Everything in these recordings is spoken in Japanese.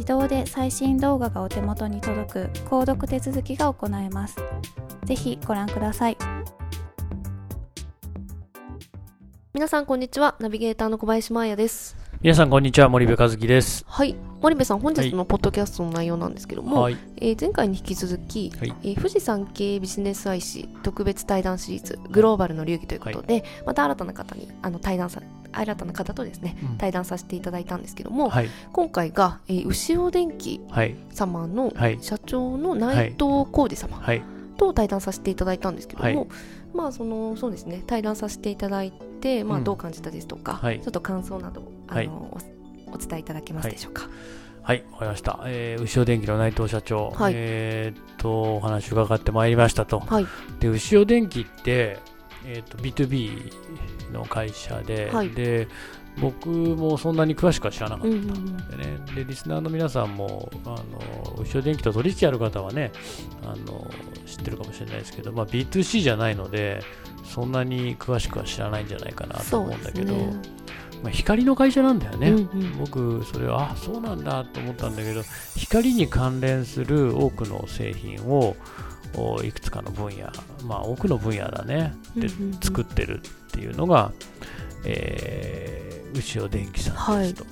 自動で最新動画がお手元に届く購読手続きが行えます。ぜひご覧ください。皆さんこんにちは。ナビゲーターの小林真彩です。皆さんこんにちは森部和樹です。はい。森部さん本日のポッドキャストの内容なんですけども、はい。えー前回に引き続き、はい。えー富士山系ビジネス愛誌特別対談シリーズグローバルの流儀ということで、また新たな方にあの対談さ新たな方とですね、うん。対談させていただいたんですけども、はい。今回が、えー、牛尾電機はい。様のはい。社長の内藤浩二様はい。と対談させていただいたんですけども、はいまあそのそうですね対談させていただいて、まあ、うんどう感じたですとか、はい。ちょっと感想などあの、はい。おお伝えいただけますでしょうか？はい。わかりました、えー、牛尾電機の内藤社長、はい。えーっとお話伺ってまいりましたと。はい、で牛尾電機って、えーっと B2B の会社で、はい。で僕もそんなに詳しくは知らなかったうんでね、でリスナーの皆さんもあの牛尾電機と取引ある方はねあの知ってるかもしれないですけど、まあ、B2C じゃないのでそんなに詳しくは知らないんじゃないかなと思うんだけど、ね。まあ、光の会社なんだよね、うんうん。僕それはあそうなんだと思ったんだけど光に関連する多くの製品をおいくつかの分野まあ多くの分野だね。で作ってるっていうのが、えー牛尾電機さんですと、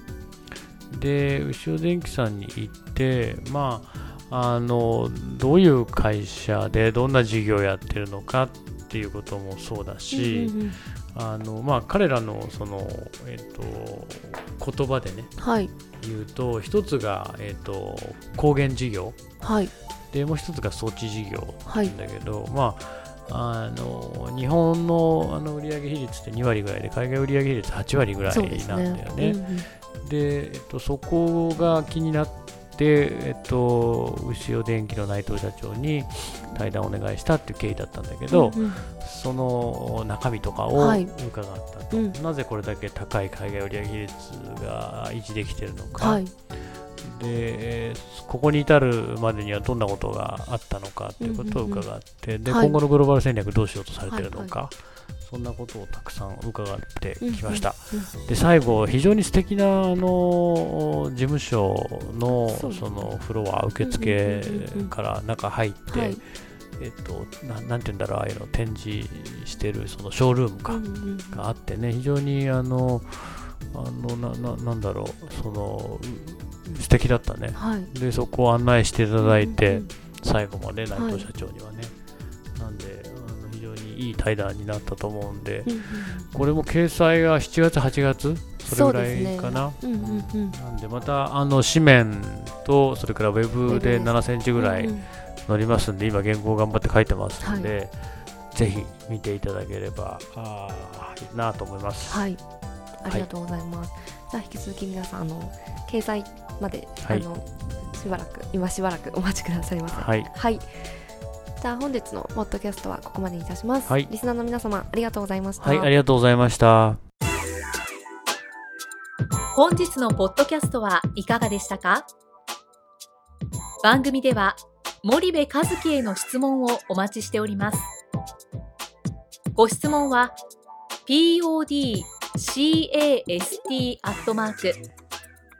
で牛尾電機さんに行ってまああのどういう会社でどんな事業をやってるのかっていうこともそうだし、うんうんうん。あのまあ、彼らのその、えっと言葉でねはい。言うと一つが、えっと光源事業。はい。でもう一つが装置事業はい。なんだけど、まあ、あの日本のあの売上比率って2割ぐらいで海外売上比率8割ぐらいなんだよね。うんうんで、えっと、そこが気になって、えっと、牛尾電機の内藤社長に対談をお願いしたっていう経緯だったんだけど、うんうん。その中身とかをはい。伺ったと、うん。なぜこれだけ高い海外売上比率が維持できているのか、はいでえーここに至るまでにはどんなことがあったのかということを伺って、ではい。今後のグローバル戦略どうしようとされているのか、そんなことをたくさん伺ってきました。うんうんで最後、非常に素敵なあの事務所のそのフロア、受付うんうんうんうん。から中入って、はい。えっと、ななんて言うんだろう、ああいうの展示してるそのショールームか、うんうんがあってね、非常にあの、あのなななんだろう、そのう素敵だったね。はい。で、そこを案内していただいて、うんうん最後まで内はい。藤社長にはね。なんであの、非常にいい対談になったと思うんで、うんうんこれも掲載が7月、8月、それぐらいかな？うんうんうん。なんでまたあの紙面とそれからウェブで7センチぐらい載りますんで、今原稿頑張って書いてますので、ぜひ見ていただければあいいなと思います。はい。ありがとうございます、じゃあ引き続き皆さんあの掲載まで、はいあのしばらく今しばらくお待ちくださいませはい、はい。じゃあ本日のポッドキャストはここまでにいたします。はいリスナーの皆様ありがとうございました。はい、ありがとうございました。本日のポッドキャストはいかがでしたか？番組では森部和樹への質問をお待ちしておりますご質問は podcast アットマーク